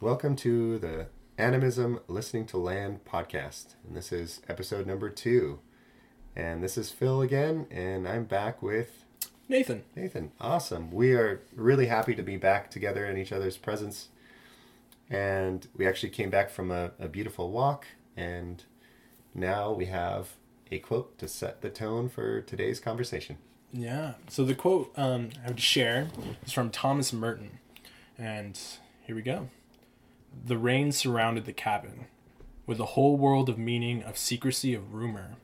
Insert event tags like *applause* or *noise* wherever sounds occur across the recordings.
Welcome to the Animism Listening to Land podcast. And this is episode number two. And this is Phil again, and I'm back with Nathan. Nathan. Awesome. We are really happy to be back together in each other's presence. And we actually came back from a, a beautiful walk, and now we have a quote to set the tone for today's conversation. Yeah. So the quote um, I have to share is from Thomas Merton. And here we go. The rain surrounded the cabin, with a whole world of meaning, of secrecy, of rumor.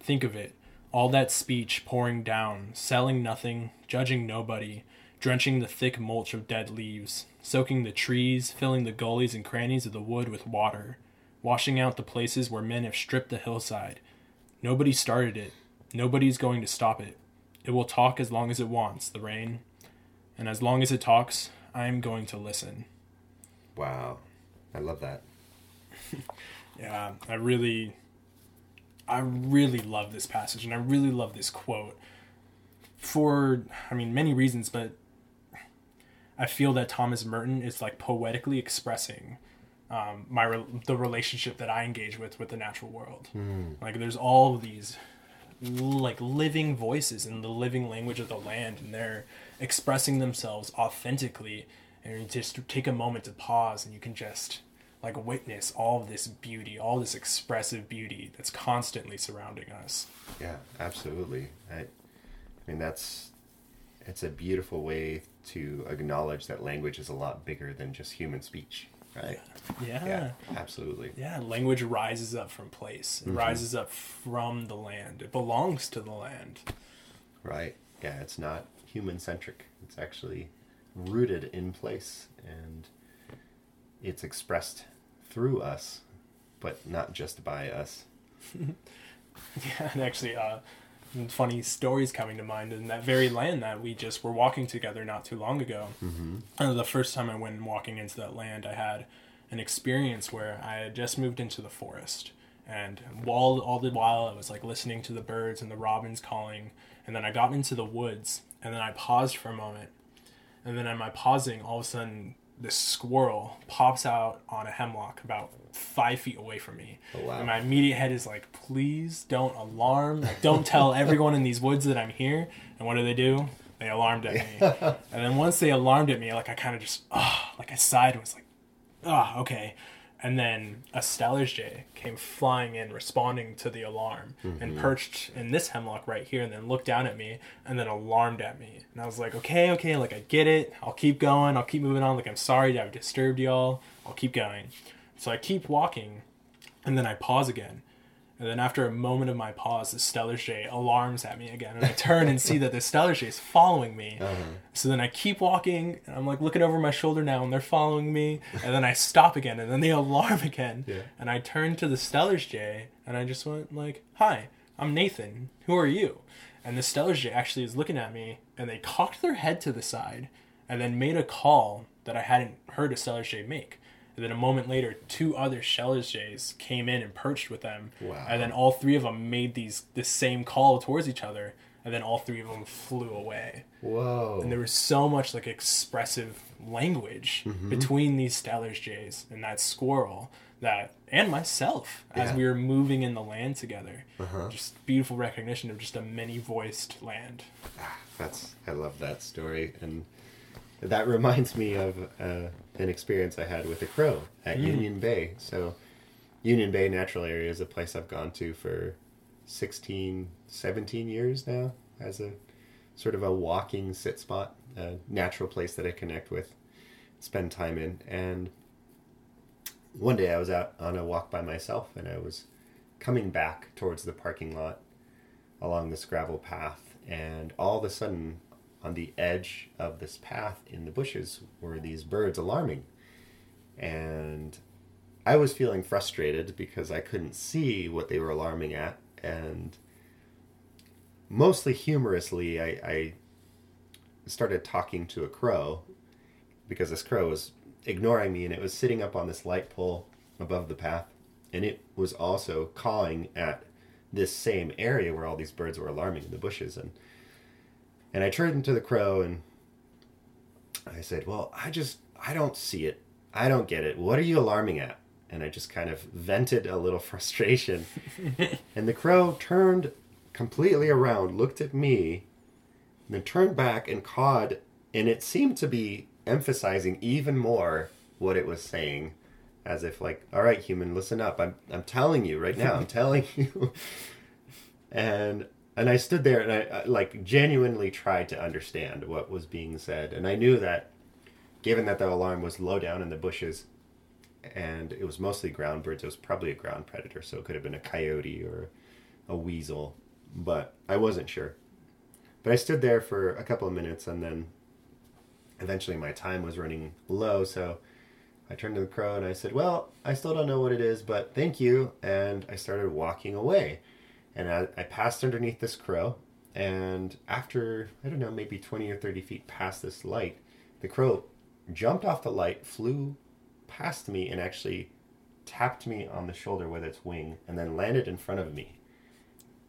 Think of it all that speech pouring down, selling nothing, judging nobody, drenching the thick mulch of dead leaves, soaking the trees, filling the gullies and crannies of the wood with water, washing out the places where men have stripped the hillside. Nobody started it. Nobody's going to stop it. It will talk as long as it wants, the rain. And as long as it talks, I'm going to listen. Wow. I love that. *laughs* Yeah, I really I really love this passage and I really love this quote for I mean many reasons, but I feel that Thomas Merton is like poetically expressing um, my re- the relationship that I engage with with the natural world. Like there's all of these like living voices in the living language of the land, and they're expressing themselves authentically. And you just take a moment to pause, and you can just like witness all of this beauty, all this expressive beauty that's constantly surrounding us. Yeah, absolutely. I, I mean, that's it's a beautiful way to acknowledge that language is a lot bigger than just human speech, right? Yeah. Yeah, absolutely. Yeah, language rises up from place. It mm-hmm. rises up from the land. It belongs to the land. Right. Yeah, it's not human centric. It's actually rooted in place and it's expressed through us, but not just by us. *laughs* Yeah, and actually, uh, funny stories coming to mind in that very land that we just were walking together not too long ago. Mm-hmm. And the first time I went walking into that land, I had an experience where I had just moved into the forest. And while all the while I was like listening to the birds and the robins calling, and then I got into the woods, and then I paused for a moment, and then in my pausing, all of a sudden this squirrel pops out on a hemlock about five feet away from me. Oh, wow. And my immediate head is like, please don't alarm. Like, don't tell *laughs* everyone in these woods that I'm here. And what do they do? They alarmed at me. *laughs* and then once they alarmed at me, like I kind of just, ah, like I sighed and was like, ah, okay. And then a Steller's jay came flying in, responding to the alarm, and mm-hmm. perched in this hemlock right here, and then looked down at me, and then alarmed at me. And I was like, okay, okay, like I get it. I'll keep going. I'll keep moving on. Like I'm sorry I've disturbed y'all. I'll keep going. So I keep walking, and then I pause again. And then after a moment of my pause, the Steller's Jay alarms at me again. And I turn and see that the Steller's Jay is following me. Uh-huh. So then I keep walking, and I'm like looking over my shoulder now, and they're following me. And then I stop again, and then they *laughs* alarm again. Yeah. And I turn to the Steller's Jay, and I just went like, "Hi, I'm Nathan. Who are you?" And the Steller's Jay actually is looking at me, and they cocked their head to the side, and then made a call that I hadn't heard a Steller's Jay make. And then a moment later, two other Jays came in and perched with them. Wow. And then all three of them made these the same call towards each other, and then all three of them flew away. Whoa. And there was so much like expressive language Mm-hmm. between these Steller's Jays and that squirrel that and myself as Yeah. Uh-huh. we were moving in the land together. Just beautiful recognition of just a many voiced land. That's I love that story, and that reminds me of uh, an experience I had with a crow at hmm. Union Bay. So, Union Bay Natural Area is a place I've gone to for 16, 17 years now as a sort of a walking sit spot, a natural place that I connect with, spend time in. And one day I was out on a walk by myself, and I was coming back towards the parking lot along this gravel path, and all of a sudden, on the edge of this path in the bushes, were these birds alarming. And I was feeling frustrated because I couldn't see what they were alarming at, and mostly humorously, I, I started talking to a crow because this crow was ignoring me and it was sitting up on this light pole above the path. And it was also cawing at this same area where all these birds were alarming in the bushes. And and I turned to the crow and I said, Well, I just, I don't see it. I don't get it. What are you alarming at? And I just kind of vented a little *laughs* frustration. and the crow turned completely around, looked at me, then turned back and cawed. And it seemed to be emphasizing even more what it was saying as if like all right human listen up i'm i'm telling you right now i'm telling you *laughs* and and i stood there and I, I like genuinely tried to understand what was being said and i knew that given that the alarm was low down in the bushes and it was mostly ground birds it was probably a ground predator so it could have been a coyote or a weasel but i wasn't sure but i stood there for a couple of minutes and then eventually my time was running low so I turned to the crow and I said, Well, I still don't know what it is, but thank you. And I started walking away. And I, I, passed underneath this crow. And after, I don't know, maybe 20 or 30 feet past this light, the crow jumped off the light, flew past me, and actually tapped me on the shoulder with its wing, and then landed in front of me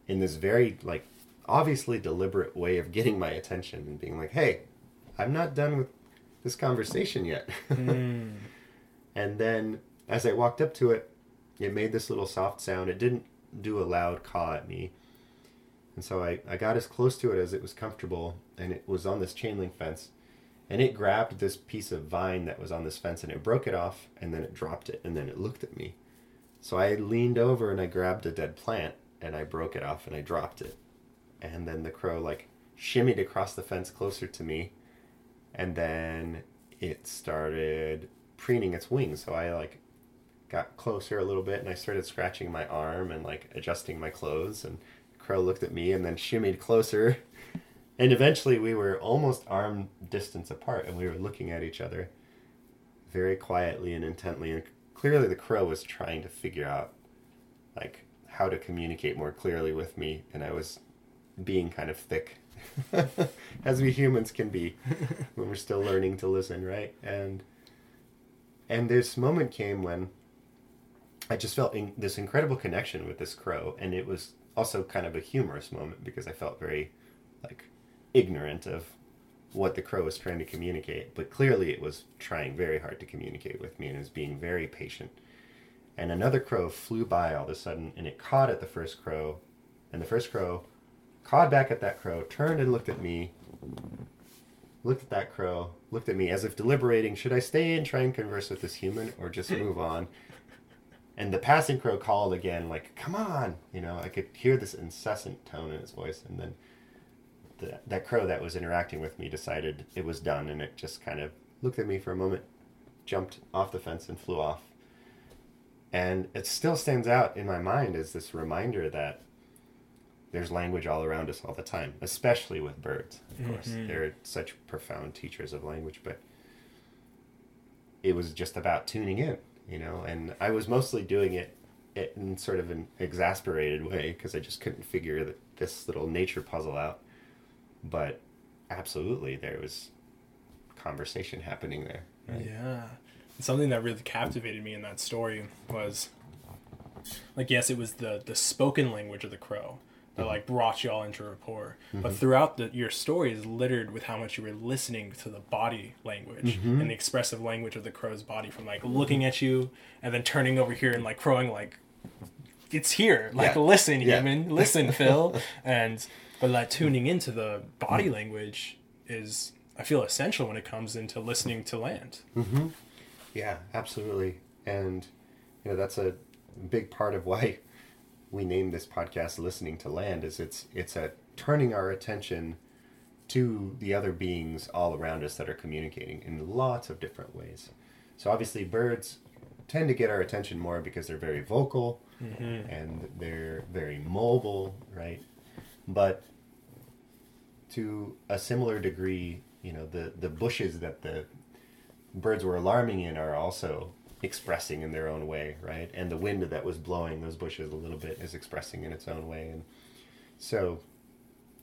in this very, like, obviously deliberate way of getting my attention and being like, Hey, I'm not done with this conversation yet. Mm. *laughs* And then as I walked up to it, it made this little soft sound. It didn't do a loud caw at me. And so I, I got as close to it as it was comfortable, and it was on this chain link fence. And it grabbed this piece of vine that was on this fence and it broke it off, and then it dropped it, and then it looked at me. So I leaned over and I grabbed a dead plant and I broke it off and I dropped it. And then the crow like shimmied across the fence closer to me. And then it started preening its wings. So I like got closer a little bit and I started scratching my arm and like adjusting my clothes and Crow looked at me and then shimmied closer. *laughs* And eventually we were almost arm distance apart and we were looking at each other very quietly and intently and clearly the crow was trying to figure out like how to communicate more clearly with me and I was being kind of thick *laughs* as we humans can be *laughs* when we're still learning to listen, right? And and this moment came when I just felt in, this incredible connection with this crow, and it was also kind of a humorous moment because I felt very like ignorant of what the crow was trying to communicate, but clearly it was trying very hard to communicate with me and was being very patient. And another crow flew by all of a sudden, and it caught at the first crow, and the first crow cawed back at that crow, turned and looked at me, looked at that crow, looked at me as if deliberating should I stay and try and converse with this human or just move on? And the passing crow called again, like, come on! You know, I could hear this incessant tone in his voice. And then the, that crow that was interacting with me decided it was done and it just kind of looked at me for a moment, jumped off the fence, and flew off. And it still stands out in my mind as this reminder that there's language all around us all the time, especially with birds. Of mm-hmm. course, they're such profound teachers of language. But it was just about tuning in, you know. And I was mostly doing it in sort of an exasperated way because I just couldn't figure this little nature puzzle out. But absolutely, there was conversation happening there. Right? Yeah, something that really captivated me in that story was like yes, it was the the spoken language of the crow that like brought you all into rapport. Mm-hmm. But throughout the, your story is littered with how much you were listening to the body language mm-hmm. and the expressive language of the crow's body from like looking at you and then turning over here and like crowing like it's here. Like yeah. listen, yeah. human, listen, *laughs* Phil. And but like tuning into the body mm-hmm. language is I feel essential when it comes into listening to land. Mm-hmm. Yeah, absolutely. And you know that's a big part of why we named this podcast listening to land is it's it's a turning our attention to the other beings all around us that are communicating in lots of different ways so obviously birds tend to get our attention more because they're very vocal mm-hmm. and they're very mobile right but to a similar degree you know the the bushes that the birds were alarming in are also expressing in their own way, right? And the wind that was blowing those bushes a little bit is expressing in its own way. And so,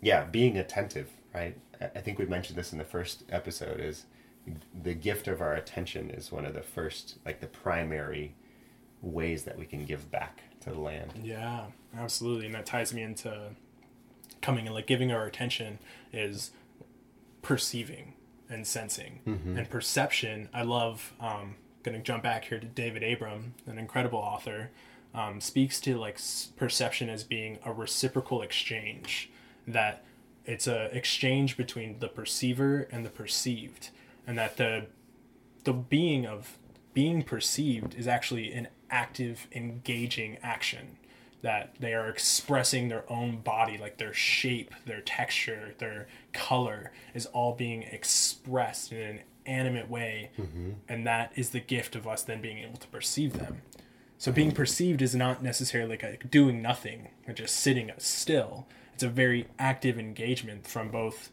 yeah, being attentive, right? I think we mentioned this in the first episode is the gift of our attention is one of the first, like the primary ways that we can give back to the land. Yeah, absolutely. And that ties me into coming and like giving our attention is perceiving and sensing and perception. I love. Um, gonna jump back here to David Abram, an incredible author, um, speaks to like perception as being a reciprocal exchange. That it's a exchange between the perceiver and the perceived, and that the the being of being perceived is actually an active, engaging action. That they are expressing their own body, like their shape, their texture, their color is all being expressed in an animate way. Mm-hmm. And that is the gift of us then being able to perceive them. So being perceived is not necessarily like a doing nothing or just sitting still. It's a very active engagement from both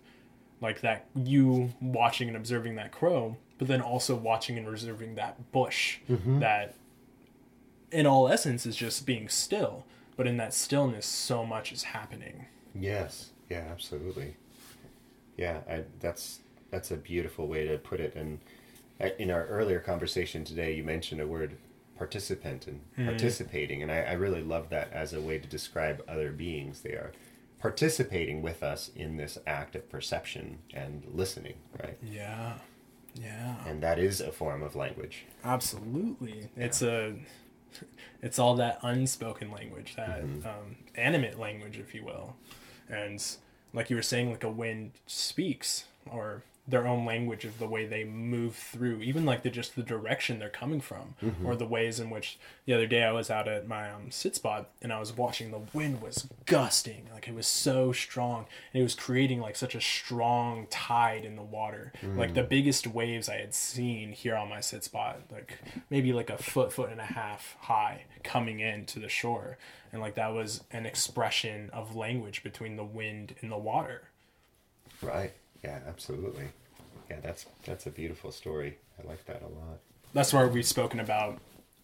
like that you watching and observing that crow, but then also watching and observing that bush mm-hmm. that in all essence is just being still. But in that stillness so much is happening. Yes. Yeah, absolutely. Yeah, I, that's that's a beautiful way to put it. And uh, in our earlier conversation today, you mentioned a word participant and participating, and I, I really love that as a way to describe other beings. They are participating with us in this act of perception and listening, right? Yeah. Yeah. And that is a form of language. Absolutely. It's a *laughs* it's all that unspoken language, that um, animate language, if you will. And like you were saying, like a wind speaks or their own language of the way they move through, even like the just the direction they're coming from, or the ways in which the other day I was out at my um, sit spot and I was watching the wind was gusting, like it was so strong, and it was creating like such a strong tide in the water, like the biggest waves I had seen here on my sit spot, like maybe like a foot, foot and a half high coming in to the shore, and like that was an expression of language between the wind and the water. Right. Yeah, absolutely. Yeah, that's that's a beautiful story. I like that a lot. that's where we've spoken about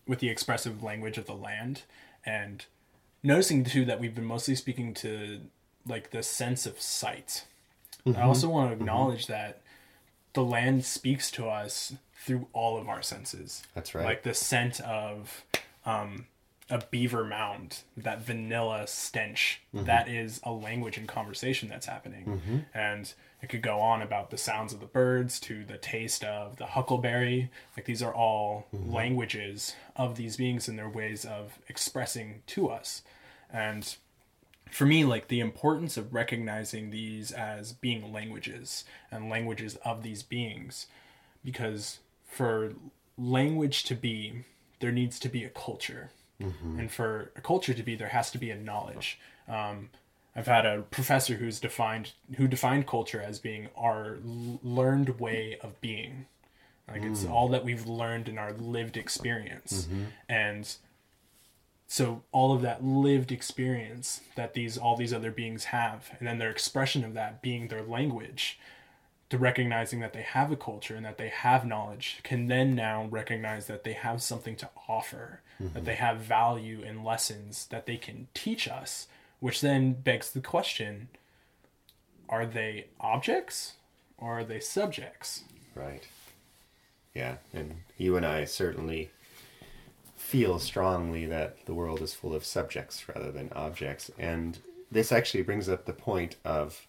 with the expressive language of the land and noticing too that we've been mostly speaking to like the sense of sight i also want to acknowledge that the land speaks to us through all of our senses That's right. like the scent of um, a beaver mound that vanilla stench mm-hmm. that is a language and conversation that's happening. Mm-hmm. And it could go on about the sounds of the birds to the taste of the huckleberry. Like these are all mm-hmm. languages of these beings and their ways of expressing to us. And for me like the importance of recognizing these as being languages and languages of these beings because for language to be there needs to be a culture Mm-hmm. and for a culture to be there has to be a knowledge. Um, i've had a professor who's defined who defined culture as being our l- learned way of being. Like it's mm. all that we've learned in our lived experience. Mm-hmm. And so all of that lived experience that these all these other beings have and then their expression of that being their language to recognizing that they have a culture and that they have knowledge can then now recognize that they have something to offer that mm-hmm. they have value and lessons that they can teach us which then begs the question are they objects or are they subjects Right. Yeah, and you and I certainly feel strongly that the world is full of subjects rather than objects. And this actually brings up the point of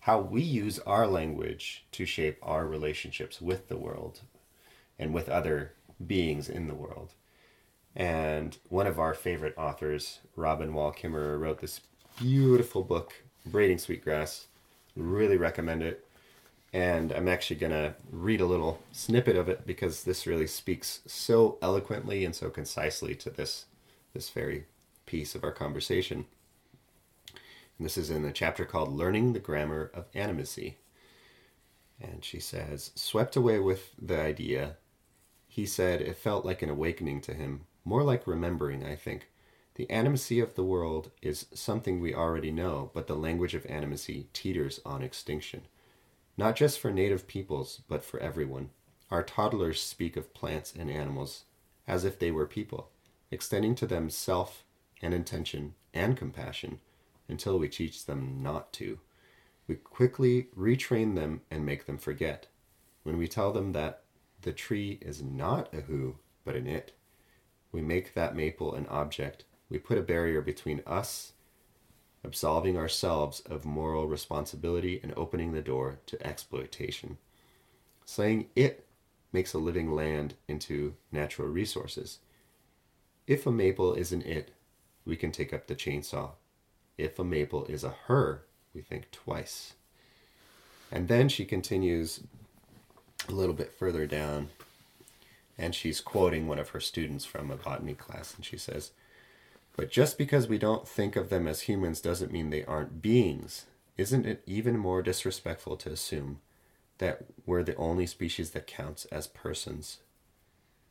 how we use our language to shape our relationships with the world and with other beings in the world. And one of our favorite authors, Robin Wall Kimmerer, wrote this beautiful book, Braiding Sweetgrass. Really recommend it. And I'm actually going to read a little snippet of it because this really speaks so eloquently and so concisely to this, this very piece of our conversation. And this is in a chapter called Learning the Grammar of Animacy. And she says, Swept away with the idea, he said it felt like an awakening to him, more like remembering, I think. The animacy of the world is something we already know, but the language of animacy teeters on extinction. Not just for native peoples, but for everyone. Our toddlers speak of plants and animals as if they were people, extending to them self and intention and compassion until we teach them not to. We quickly retrain them and make them forget. When we tell them that the tree is not a who, but an it, we make that maple an object. We put a barrier between us, absolving ourselves of moral responsibility and opening the door to exploitation. Saying it makes a living land into natural resources. If a maple is an it, we can take up the chainsaw. If a maple is a her, we think twice. And then she continues a little bit further down, and she's quoting one of her students from a botany class, and she says, But just because we don't think of them as humans doesn't mean they aren't beings. Isn't it even more disrespectful to assume that we're the only species that counts as persons?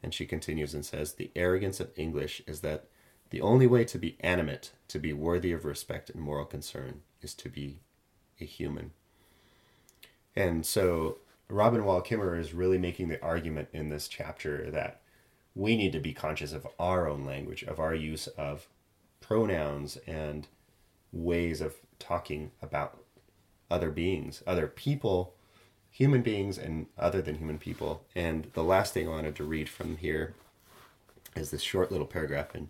And she continues and says, The arrogance of English is that the only way to be animate, to be worthy of respect and moral concern, is to be a human. And so Robin Wall Kimmerer is really making the argument in this chapter that we need to be conscious of our own language, of our use of pronouns and ways of talking about other beings, other people, human beings, and other than human people. And the last thing I wanted to read from here is this short little paragraph. And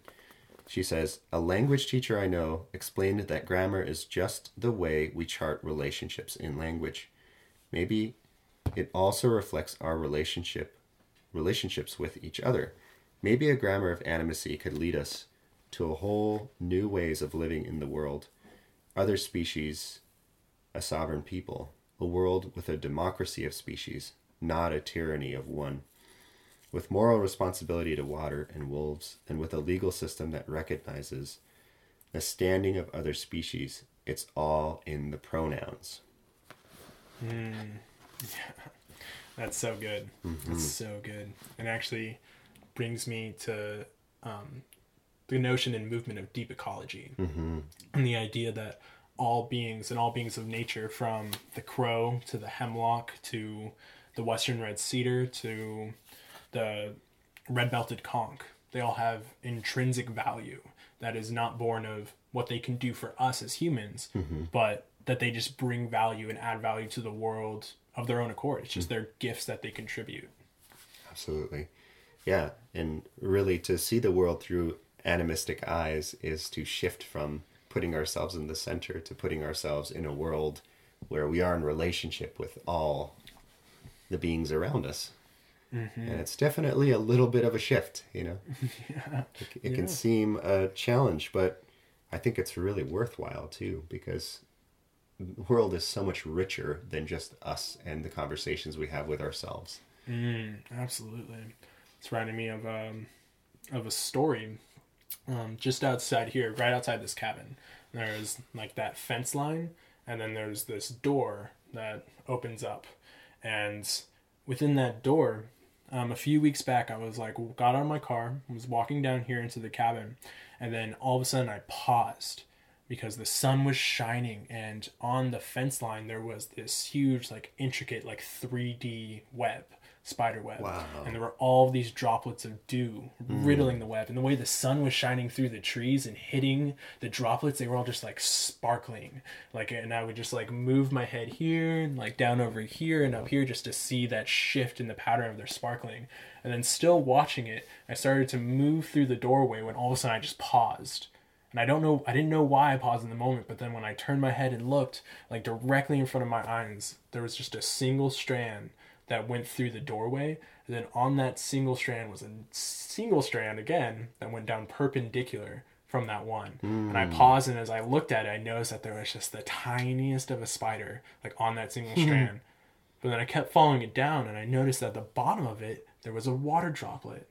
she says, A language teacher I know explained that grammar is just the way we chart relationships in language. Maybe it also reflects our relationship relationships with each other. Maybe a grammar of animacy could lead us to a whole new ways of living in the world. Other species, a sovereign people, a world with a democracy of species, not a tyranny of one. With moral responsibility to water and wolves, and with a legal system that recognizes the standing of other species, it's all in the pronouns. Yeah, hmm. *laughs* That's so good. That's mm-hmm. so good. And actually brings me to um, the notion and movement of deep ecology. Mm-hmm. And the idea that all beings and all beings of nature, from the crow to the hemlock to the western red cedar to the red belted conk, they all have intrinsic value that is not born of what they can do for us as humans, mm-hmm. but that they just bring value and add value to the world of their own accord. It's just mm. their gifts that they contribute. Absolutely. Yeah. And really, to see the world through animistic eyes is to shift from putting ourselves in the center to putting ourselves in a world where we are in relationship with all the beings around us. And it's definitely a little bit of a shift, you know? *laughs* It, it can seem a challenge, but I think it's really worthwhile too, because the world is so much richer than just us and the conversations we have with ourselves. Absolutely. It's reminding me of um, of a story um, just outside here, right outside this cabin. There's like that fence line, and then there's this door that opens up, and within that door, um, a few weeks back, I was like, got out of my car, was walking down here into the cabin, and then all of a sudden I paused because the sun was shining, and on the fence line there was this huge, like intricate, like 3D web, spider web, Wow. and there were all these droplets of dew hmm. riddling the web, and the way the sun was shining through the trees and hitting the droplets, they were all just like sparkling, like, and I would just like move my head here, and like down over here and up here, just to see that shift in the pattern of their sparkling, and then still watching it, I started to move through the doorway when all of a sudden I just paused. And I don't know, I didn't know why I paused in the moment, but then when I turned my head and looked, like directly in front of my eyes, there was just a single strand that went through the doorway. And then on that single strand was a single strand again that went down perpendicular from that one. And I hmm. paused, and as I looked at it, I noticed that there was just the tiniest of a spider, like on that single hmm. strand. But then I kept following it down, and I noticed that at the bottom of it, there was a water droplet.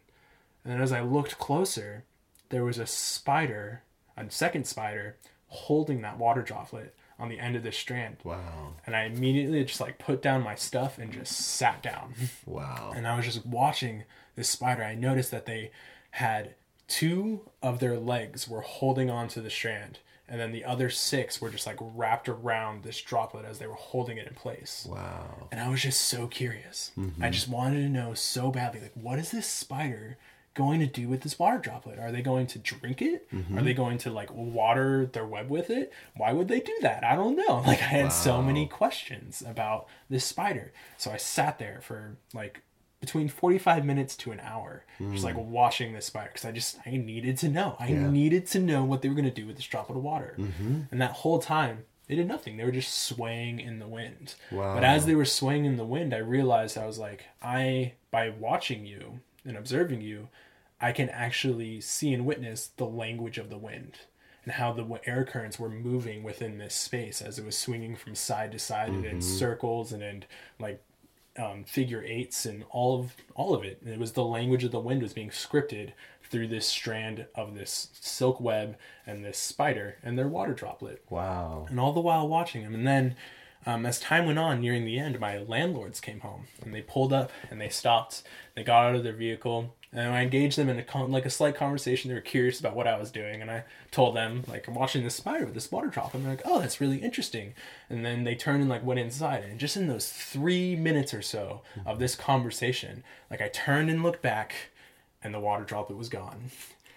And then as I looked closer, there was a spider, a second spider, holding that water droplet on the end of the strand. Wow. And I immediately just like put down my stuff and just sat down. *laughs* Wow. and I was just watching this spider. I noticed that they had two of their legs were holding on to the strand, and then the other six were just like wrapped around this droplet as they were holding it in place. Wow. And I was just so curious. Mm-hmm. I just wanted to know so badly, like, what is this spider going to do with this water droplet? Are they going to drink it? Are they going to like water their web with it? Why would they do that? I don't know. *laughs* Like, I had so many questions about this spider. So I sat there for like between 45 minutes to an hour just like hmm. watching this spider because i just i needed to know i Yeah. needed to know what they were going to do with this droplet of water mm-hmm. and that whole time They did nothing. They were just swaying in the wind. Wow. But as they were swaying in the wind, I realized I was like, I by watching you and observing you, I can actually see and witness the language of the wind and how the air currents were moving within this space as it was swinging from side to side and in circles and in like um, figure eights and all of all of it. And it was the language of the wind was being scripted through this strand of this silk web and this spider and their water droplet Wow. and all the while watching him. And then, um, as time went on, nearing the end, my landlords came home and they pulled up and they stopped. They got out of their vehicle and I engaged them in a con- like a slight conversation. They were curious about what I was doing, and I told them like I'm watching this spider with this water drop. And they're like, "Oh, that's really interesting." And then they turned and like went inside, and just in those three minutes or so of this conversation, like I turned and looked back, and the water droplet was gone.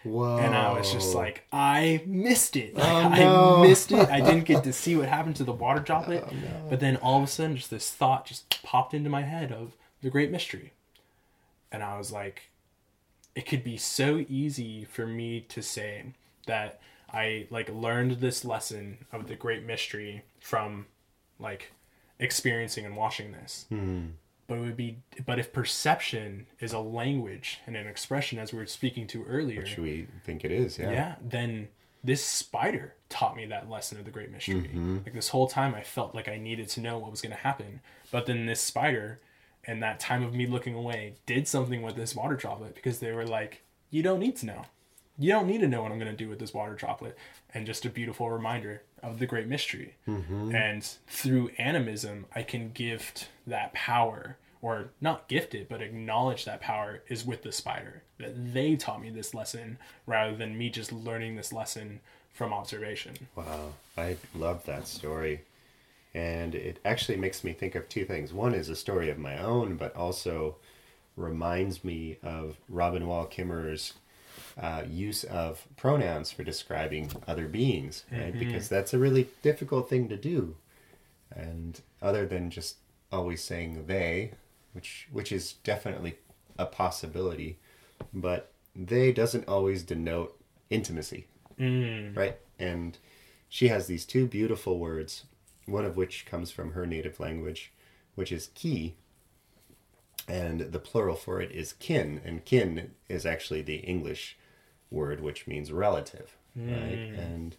Whoa. And I was just like, I missed it. Oh, like, Oh, no. I missed it. I didn't get to see what happened to the water droplet. *laughs* Oh, but then all of a sudden, just this thought just popped into my head of the great mystery. And I was like, it could be so easy for me to say that I like learned this lesson of the great mystery from like experiencing and watching this. Hmm. But it would be but if perception is a language and an expression as we were speaking to earlier, Which we think it is, yeah. yeah, then this spider taught me that lesson of the great mystery. Mm-hmm. Like this whole time, I felt like I needed to know what was going to happen. But then this spider, and that time of me looking away, did something with this water droplet because they were like, "You don't need to know. You don't need to know what I'm going to do with this water droplet." And just a beautiful reminder of the great mystery. Mm-hmm. And through animism, I can gift that power. Or not gift it, but acknowledge that power is with the spider. That they taught me this lesson rather than me just learning this lesson from observation. Wow, I love that story. And it actually makes me think of two things. One is a story of my own, but also reminds me of Robin Wall Kimmerer's uh, use of pronouns for describing other beings, right? Because that's a really difficult thing to do. And other than just always saying they, which which is definitely a possibility, but they doesn't always denote intimacy right? And she has these two beautiful words, one of which comes from her native language, which is ki, and the plural for it is kin, and kin is actually the English word which means relative, right? And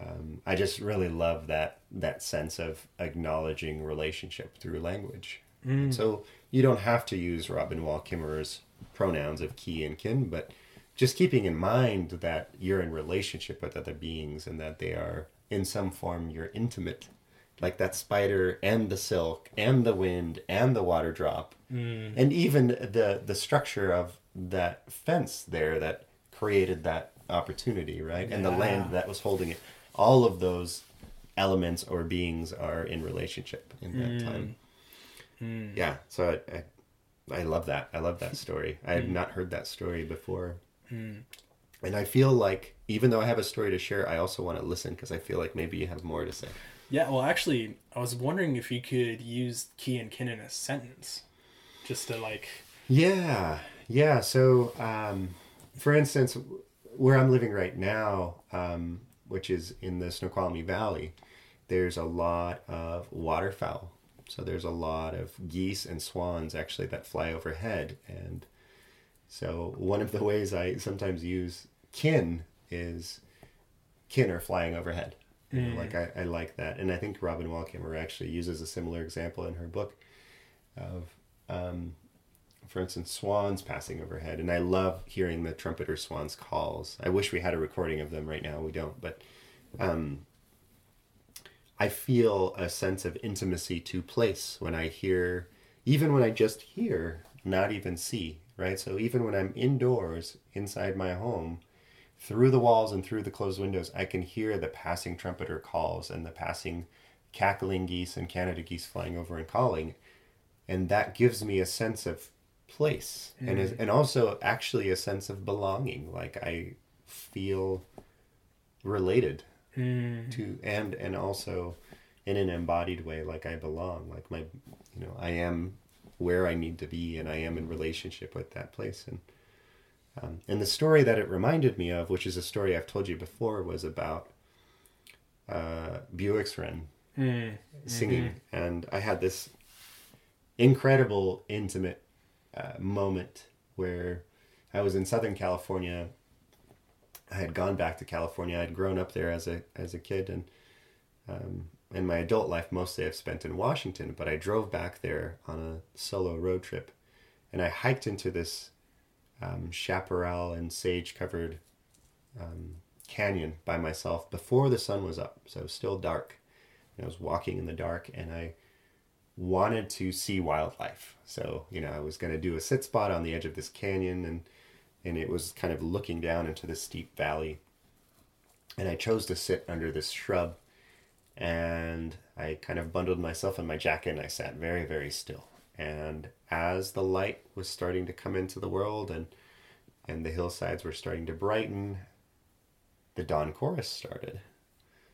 um, I just really love that that sense of acknowledging relationship through language. And so you don't have to use Robin Wall Kimmerer's pronouns of ki and kin, but just keeping in mind that you're in relationship with other beings and that they are in some form you're intimate. Like that spider and the silk and the wind and the water drop. Mm. And even the the structure of that fence there that created that opportunity right? And the land that was holding it. All of those elements or beings are in relationship in that mm. time. Mm. Yeah so I, I i love that. I love that story. I have not heard that story before and I feel like even though I have a story to share, I also want to listen because I feel like maybe you have more to say. Yeah, well, actually, I was wondering if you could use ki and kin in a sentence, just to like. Yeah, yeah. So, um, for instance, where I'm living right now, um, which is in the Snoqualmie Valley, there's a lot of waterfowl. So there's a lot of geese and swans actually that fly overhead, and so one of the ways I sometimes use kin is kin are flying overhead. Know, Like I, I like that, and I think Robin Wall Kimmerer actually uses a similar example in her book of um, for instance, swans passing overhead, and I love hearing the trumpeter swans calls. I wish we had a recording of them right now. We don't, but um, I feel a sense of intimacy to place when I hear, even when I just hear, not even see. Right. So even when I'm indoors inside my home, through the walls and through the closed windows, I can hear the passing trumpeter calls and the passing cackling geese and Canada geese flying over and calling. And that gives me a sense of place and is, mm. and also actually a sense of belonging. Like i feel related mm. to and and also in an embodied way like i belong. Like my you know i am where i need to be and i am in relationship with that place and um, and the story that it reminded me of which is a story i've told you before was about uh, Bewick's Wren Mm. singing, and I had this incredible, intimate uh, moment where I was in Southern California. I had gone back to California. I'd grown up there as a as a kid, and um, in my adult life, mostly I've spent in Washington. But I drove back there on a solo road trip, and I hiked into this um, chaparral and sage covered um, canyon by myself before the sun was up, so it was still dark. And I was walking in the dark, and I wanted to see wildlife. So, you know, I was going to do a sit spot on the edge of this canyon and and it was kind of looking down into the steep valley. And I chose to sit under this shrub and I kind of bundled myself in my jacket and I sat very very still. And as the light was starting to come into the world and and the hillsides were starting to brighten, the dawn chorus started.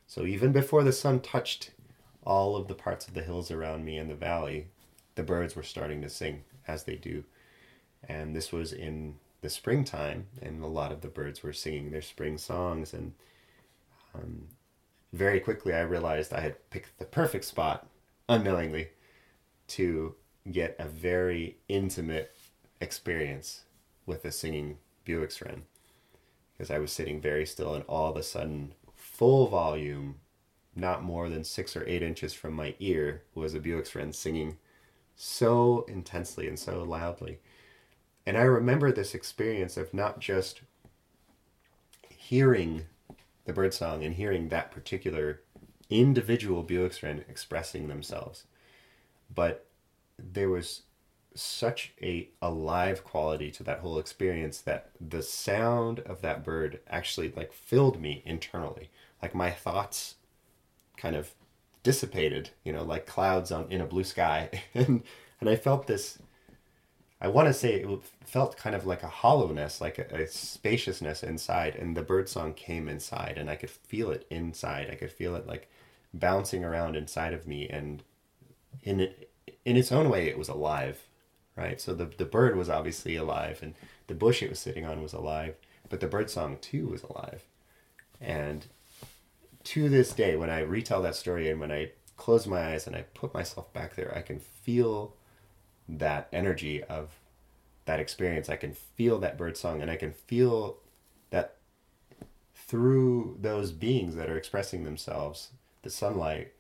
So even before the sun touched all of the parts of the hills around me in the valley, the birds were starting to sing as they do. And this was in the springtime, and a lot of the birds were singing their spring songs. And um, very quickly, I realized I had picked the perfect spot, unknowingly, to get a very intimate experience with a singing Bewick's Wren. Because I was sitting very still, and all of a sudden, full volume, not more than six or eight inches from my ear, was a Bewick's Wren singing so intensely and so loudly. And I remember this experience of not just hearing the birdsong and hearing that particular individual Wren expressing themselves, but there was such a alive quality to that whole experience that the sound of that bird actually like filled me internally. Like my thoughts kind of dissipated you know like clouds on in a blue sky. *laughs* And and i felt this i want to say it felt kind of like a hollowness like a, a spaciousness inside and the bird song came inside and i could feel it inside i could feel it like bouncing around inside of me and in it in its own way it was alive right? So the the bird was obviously alive, and the bush it was sitting on was alive, but the bird song too was alive. And to this day, when I retell that story and when I close my eyes and I put myself back there, I can feel that energy of that experience. I can feel that bird song, and I can feel that through those beings that are expressing themselves, the sunlight,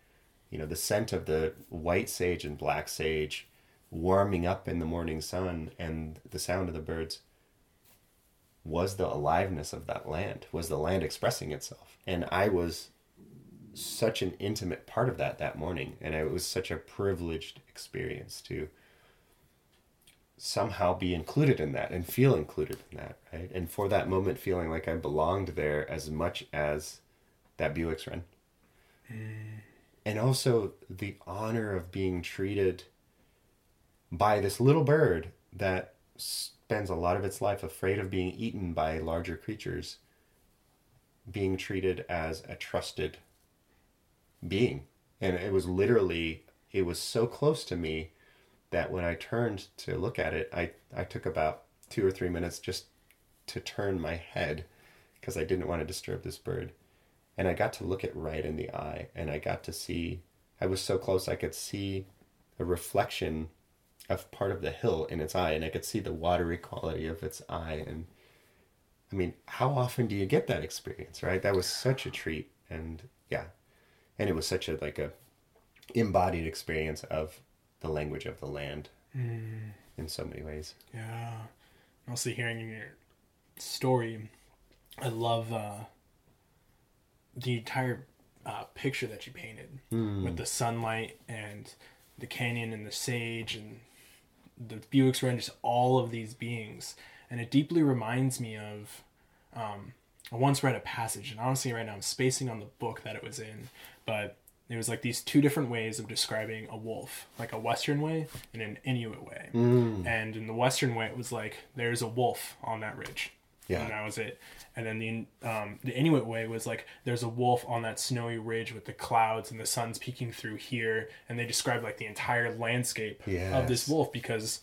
you know, the scent of the white sage and black sage warming up in the morning sun and the sound of the birds was the aliveness of that land was the land expressing itself and i was such an intimate part of that that morning and it was such a privileged experience to somehow be included in that and feel included in that right? And for that moment feeling like i belonged there as much as that bewick's wren mm. and also the honor of being treated by this little bird that spends a lot of its life afraid of being eaten by larger creatures being treated as a trusted being. And it was literally it was so close to me that when i turned to look at it i i took about 2 or 3 minutes just to turn my head because i didn't want to disturb this bird and i got to look it right in the eye and i got to see i was so close i could see a reflection of part of the hill in its eye, and I could see the watery quality of its eye. And I mean, how often do you get that experience, right? That was such a treat, and yeah, and it was such a like a embodied experience of the language of the land mm. in so many ways. Yeah, also hearing your story, I love uh, the entire uh, picture that you painted mm. with the sunlight and the canyon and the sage and the Bewick's Wren, just all of these beings, and it deeply reminds me of. Um, I once read a passage, and honestly, right now I'm spacing on the book that it was in, but it was like these two different ways of describing a wolf, like a Western way and an Inuit way. Mm. And in the Western way, it was like there's a wolf on that ridge, yeah, and that was it. And then the um, the Inuit way was like there's a wolf on that snowy ridge with the clouds and the sun's peeking through here, and they described like the entire landscape yes. of this wolf because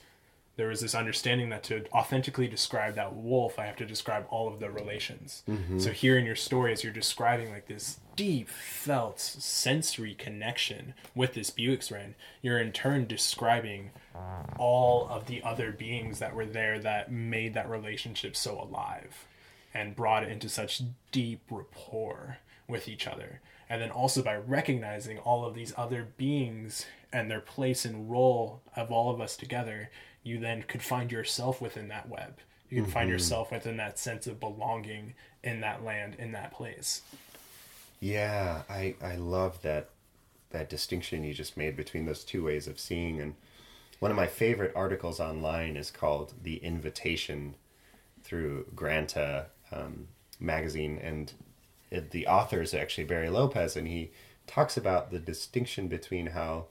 there was this understanding that to authentically describe that wolf, I have to describe all of the relations. Mm-hmm. So here in your story, as you're describing like this deep felt sensory connection with this Bewick's Wren, you're in turn describing all of the other beings that were there that made that relationship so alive and brought it into such deep rapport with each other. And then also by recognizing all of these other beings and their place and role of all of us together, you then could find yourself within that web. You can find yourself within that sense of belonging in that land, in that place. Yeah, I I love that that distinction you just made between those two ways of seeing and one of my favorite articles online is called The Invitation through Granta um, magazine and it, the author is actually Barry Lopez and he talks about the distinction between how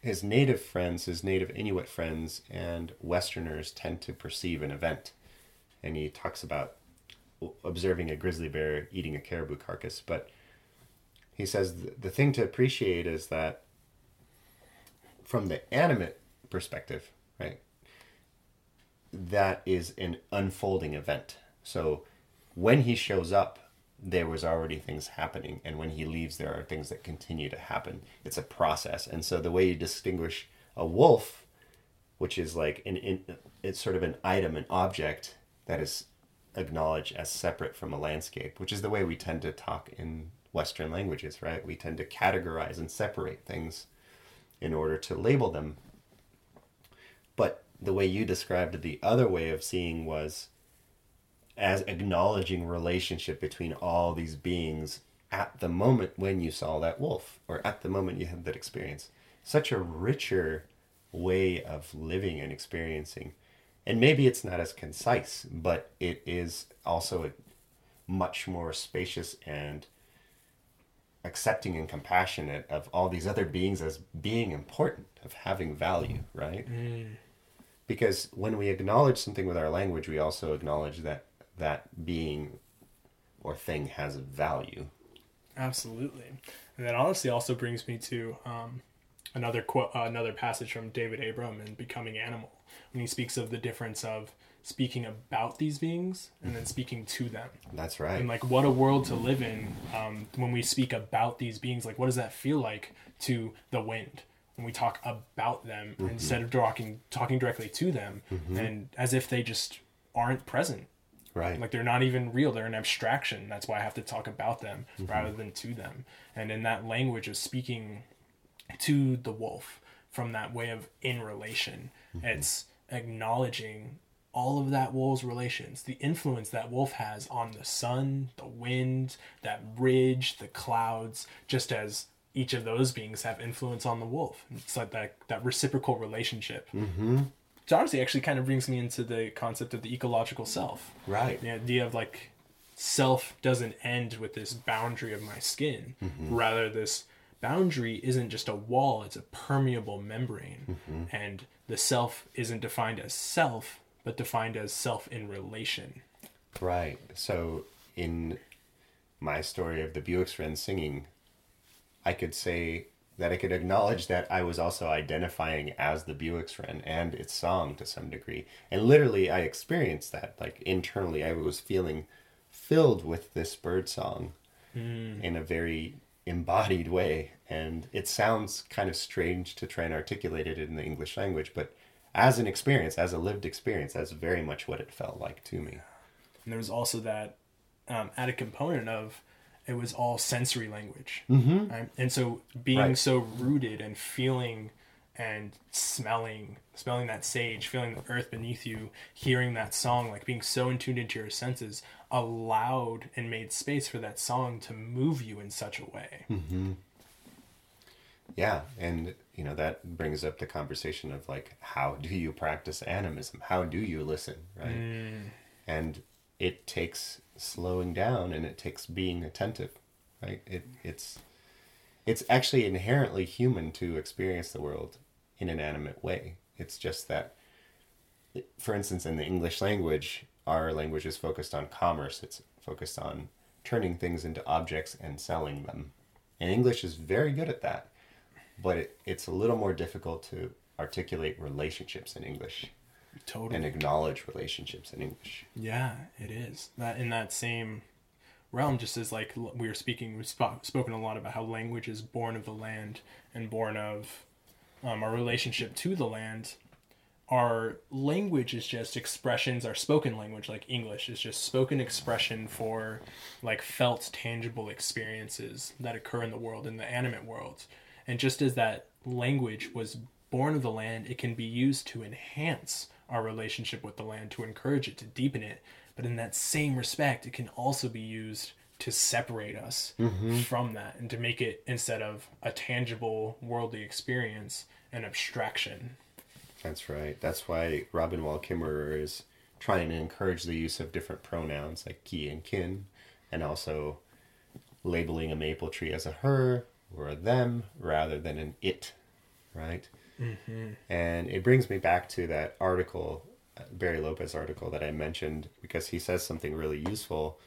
his native friends, his native Inuit friends and Westerners tend to perceive an event. And he talks about observing a grizzly bear eating a caribou carcass, but he says th- the thing to appreciate is that from the animate perspective, right, that is an unfolding event. So when he shows up, there was already things happening, and when he leaves, there are things that continue to happen. It's a process, and so the way you distinguish a wolf, which is like an it's sort of an item, an object that is acknowledged as separate from a landscape, which is the way we tend to talk in Western languages, right? We tend to categorize and separate things in order to label them. But the way you described the other way of seeing was as acknowledging relationship between all these beings at the moment when you saw that wolf or at the moment you had that experience. Such a richer way of living and experiencing. And maybe it's not as concise, but it is also a much more spacious and accepting and compassionate of all these other beings as being important, of having value, right? Mm. Because when we acknowledge something with our language, we also acknowledge that that being or thing has value. Absolutely, and that honestly also brings me to um, another quote, uh, another passage from David Abram in Becoming Animal, when he speaks of the difference of speaking about these beings and then speaking to them, That's right. and like what a world to live in um, when we speak about these beings. Like, what does that feel like to the wind? When we talk about them instead of talking talking directly to them, and as if they just aren't present right. like they're not even real they're an abstraction. That's why i have to talk about them rather than to them. And in that language of speaking to the wolf from that way of in relation it's acknowledging all of that wolf's relations the influence that wolf has on the sun the wind that ridge the clouds just as each of those beings have influence on the wolf. It's like that that reciprocal relationship. Mm-hmm. Honestly actually kind of brings me into the concept of the ecological self. Right. the idea of like self doesn't end with this boundary of my skin. Mm-hmm. Rather this boundary isn't just a wall it's a permeable membrane. Mm-hmm. And the self isn't defined as self but defined as self in relation. Right. So in my story of the Bewick's Wren singing, I could say that I could acknowledge that I was also identifying as the Bewick's Wren and its song to some degree. And literally I experienced that. Like internally I was feeling filled with this bird song in a very embodied way. And it sounds kind of strange to try and articulate it in the English language, but as an experience, as a lived experience, that's very much what it felt like to me. and there was also that um, added component of it was all sensory language mm-hmm. right? and so being Right. so rooted and feeling and smelling smelling that sage feeling the earth beneath you hearing that song like being so in tuned into your senses allowed and made space for that song to move you in such a way Yeah, and you know that brings up the conversation of like how do you practice animism? How do you listen, right? And it takes slowing down and it takes being attentive, right? It it's it's actually inherently human to experience the world in an animate way. It's just that for instance in the English language, our language is focused on commerce. It's focused on turning things into objects and selling them. And English is very good at that but it, it's a little more difficult to articulate relationships in English. Totally. and acknowledge relationships in English. Yeah, it is. That in that same realm, just as like we were speaking, we've sp- spoken a lot about how language is born of the land and born of um, our relationship to the land. Our language is just expressions. Our spoken language, like English, is just spoken expression for like felt, tangible experiences that occur in the world, in the animate world. And just as that language was born of the land, it can be used to enhance our relationship with the land, to encourage it, to deepen it. But in that same respect, it can also be used to separate us mm-hmm. from that and to make it, instead of a tangible worldly experience, an abstraction. That's right. That's why Robin Wall Kimmerer is trying to encourage the use of different pronouns like ki and kin, and also labeling a maple tree as a her or a them rather than an it, right? Mm-hmm. And it brings me back to that article, uh, Barry Lopez article that I mentioned, because he says something really useful,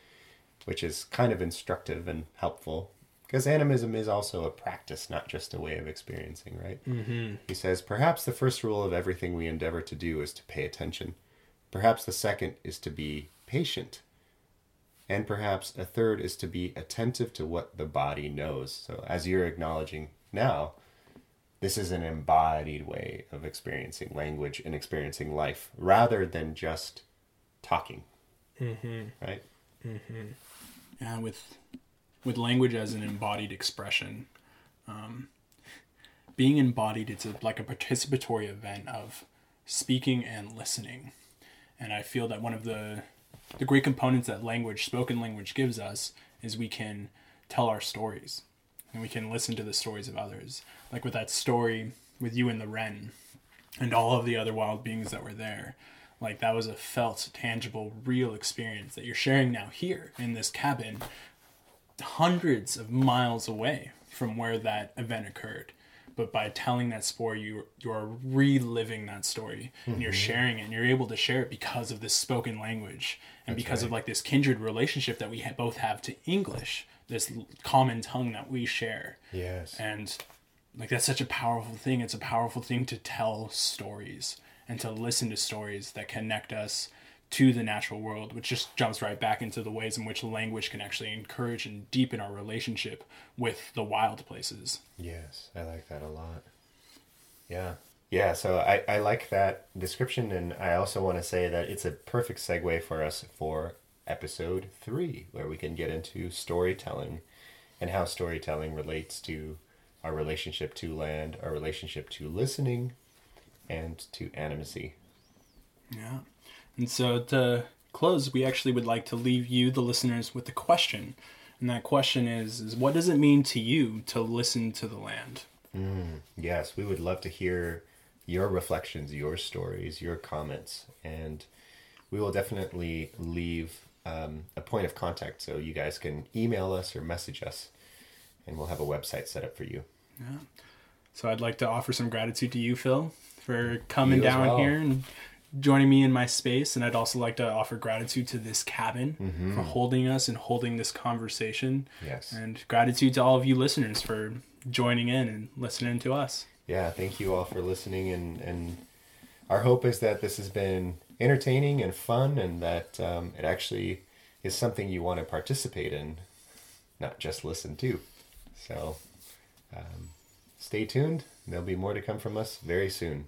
which is kind of instructive and helpful. Because animism is also a practice, not just a way of experiencing, right? Mm-hmm. He says, Perhaps the first rule of everything we endeavor to do is to pay attention. Perhaps the second is to be patient. And perhaps a third is to be attentive to what the body knows. So, as you're acknowledging now, this is an embodied way of experiencing language and experiencing life rather than just talking. Mm-hmm. Right? Yeah, with with language as an embodied expression, um, being embodied, it's a, like a participatory event of speaking and listening, and I feel that one of the the great components that language, spoken language, gives us is we can tell our stories, and we can listen to the stories of others. Like with that story with you and the wren, and all of the other wild beings that were there. Like that was a felt, tangible, real experience that you're sharing now here in this cabin, hundreds of miles away from where that event occurred. But by telling that story, you you're reliving that story and you're mm-hmm. sharing it. and You're able to share it because of this spoken language and because of like this kindred relationship that we ha- both have to English, this common tongue that we share. Yes. And like that's such a powerful thing. It's a powerful thing to tell stories and to listen to stories that connect us to the natural world, which just jumps right back into the ways in which language can actually encourage and deepen our relationship with the wild places. Yes, I like that a lot. Yeah. Yeah, so I, I like that description, and I also want to say that it's a perfect segue for us for episode three, where we can get into storytelling and how storytelling relates to our relationship to land, our relationship to listening, and to animacy. Yeah. And so to close, we actually would like to leave you, the listeners, with a question. And that question is, is what does it mean to you to listen to the land? Mm, yes, we would love to hear your reflections, your stories, your comments, and we will definitely leave um, a point of contact so you guys can email us or message us, and we'll have a website set up for you. Yeah. So I'd like to offer some gratitude to you, Phil, for coming You down well. here and joining me in my space. And I'd also like to offer gratitude to this cabin Mm-hmm. for holding us and holding this conversation. Yes. And gratitude to all of you listeners for joining in and listening to us. Yeah, thank you all for listening, and and our hope is that this has been entertaining and fun, and that um, it actually is something you want to participate in, not just listen to. So, um, stay tuned. There'll be more to come from us very soon.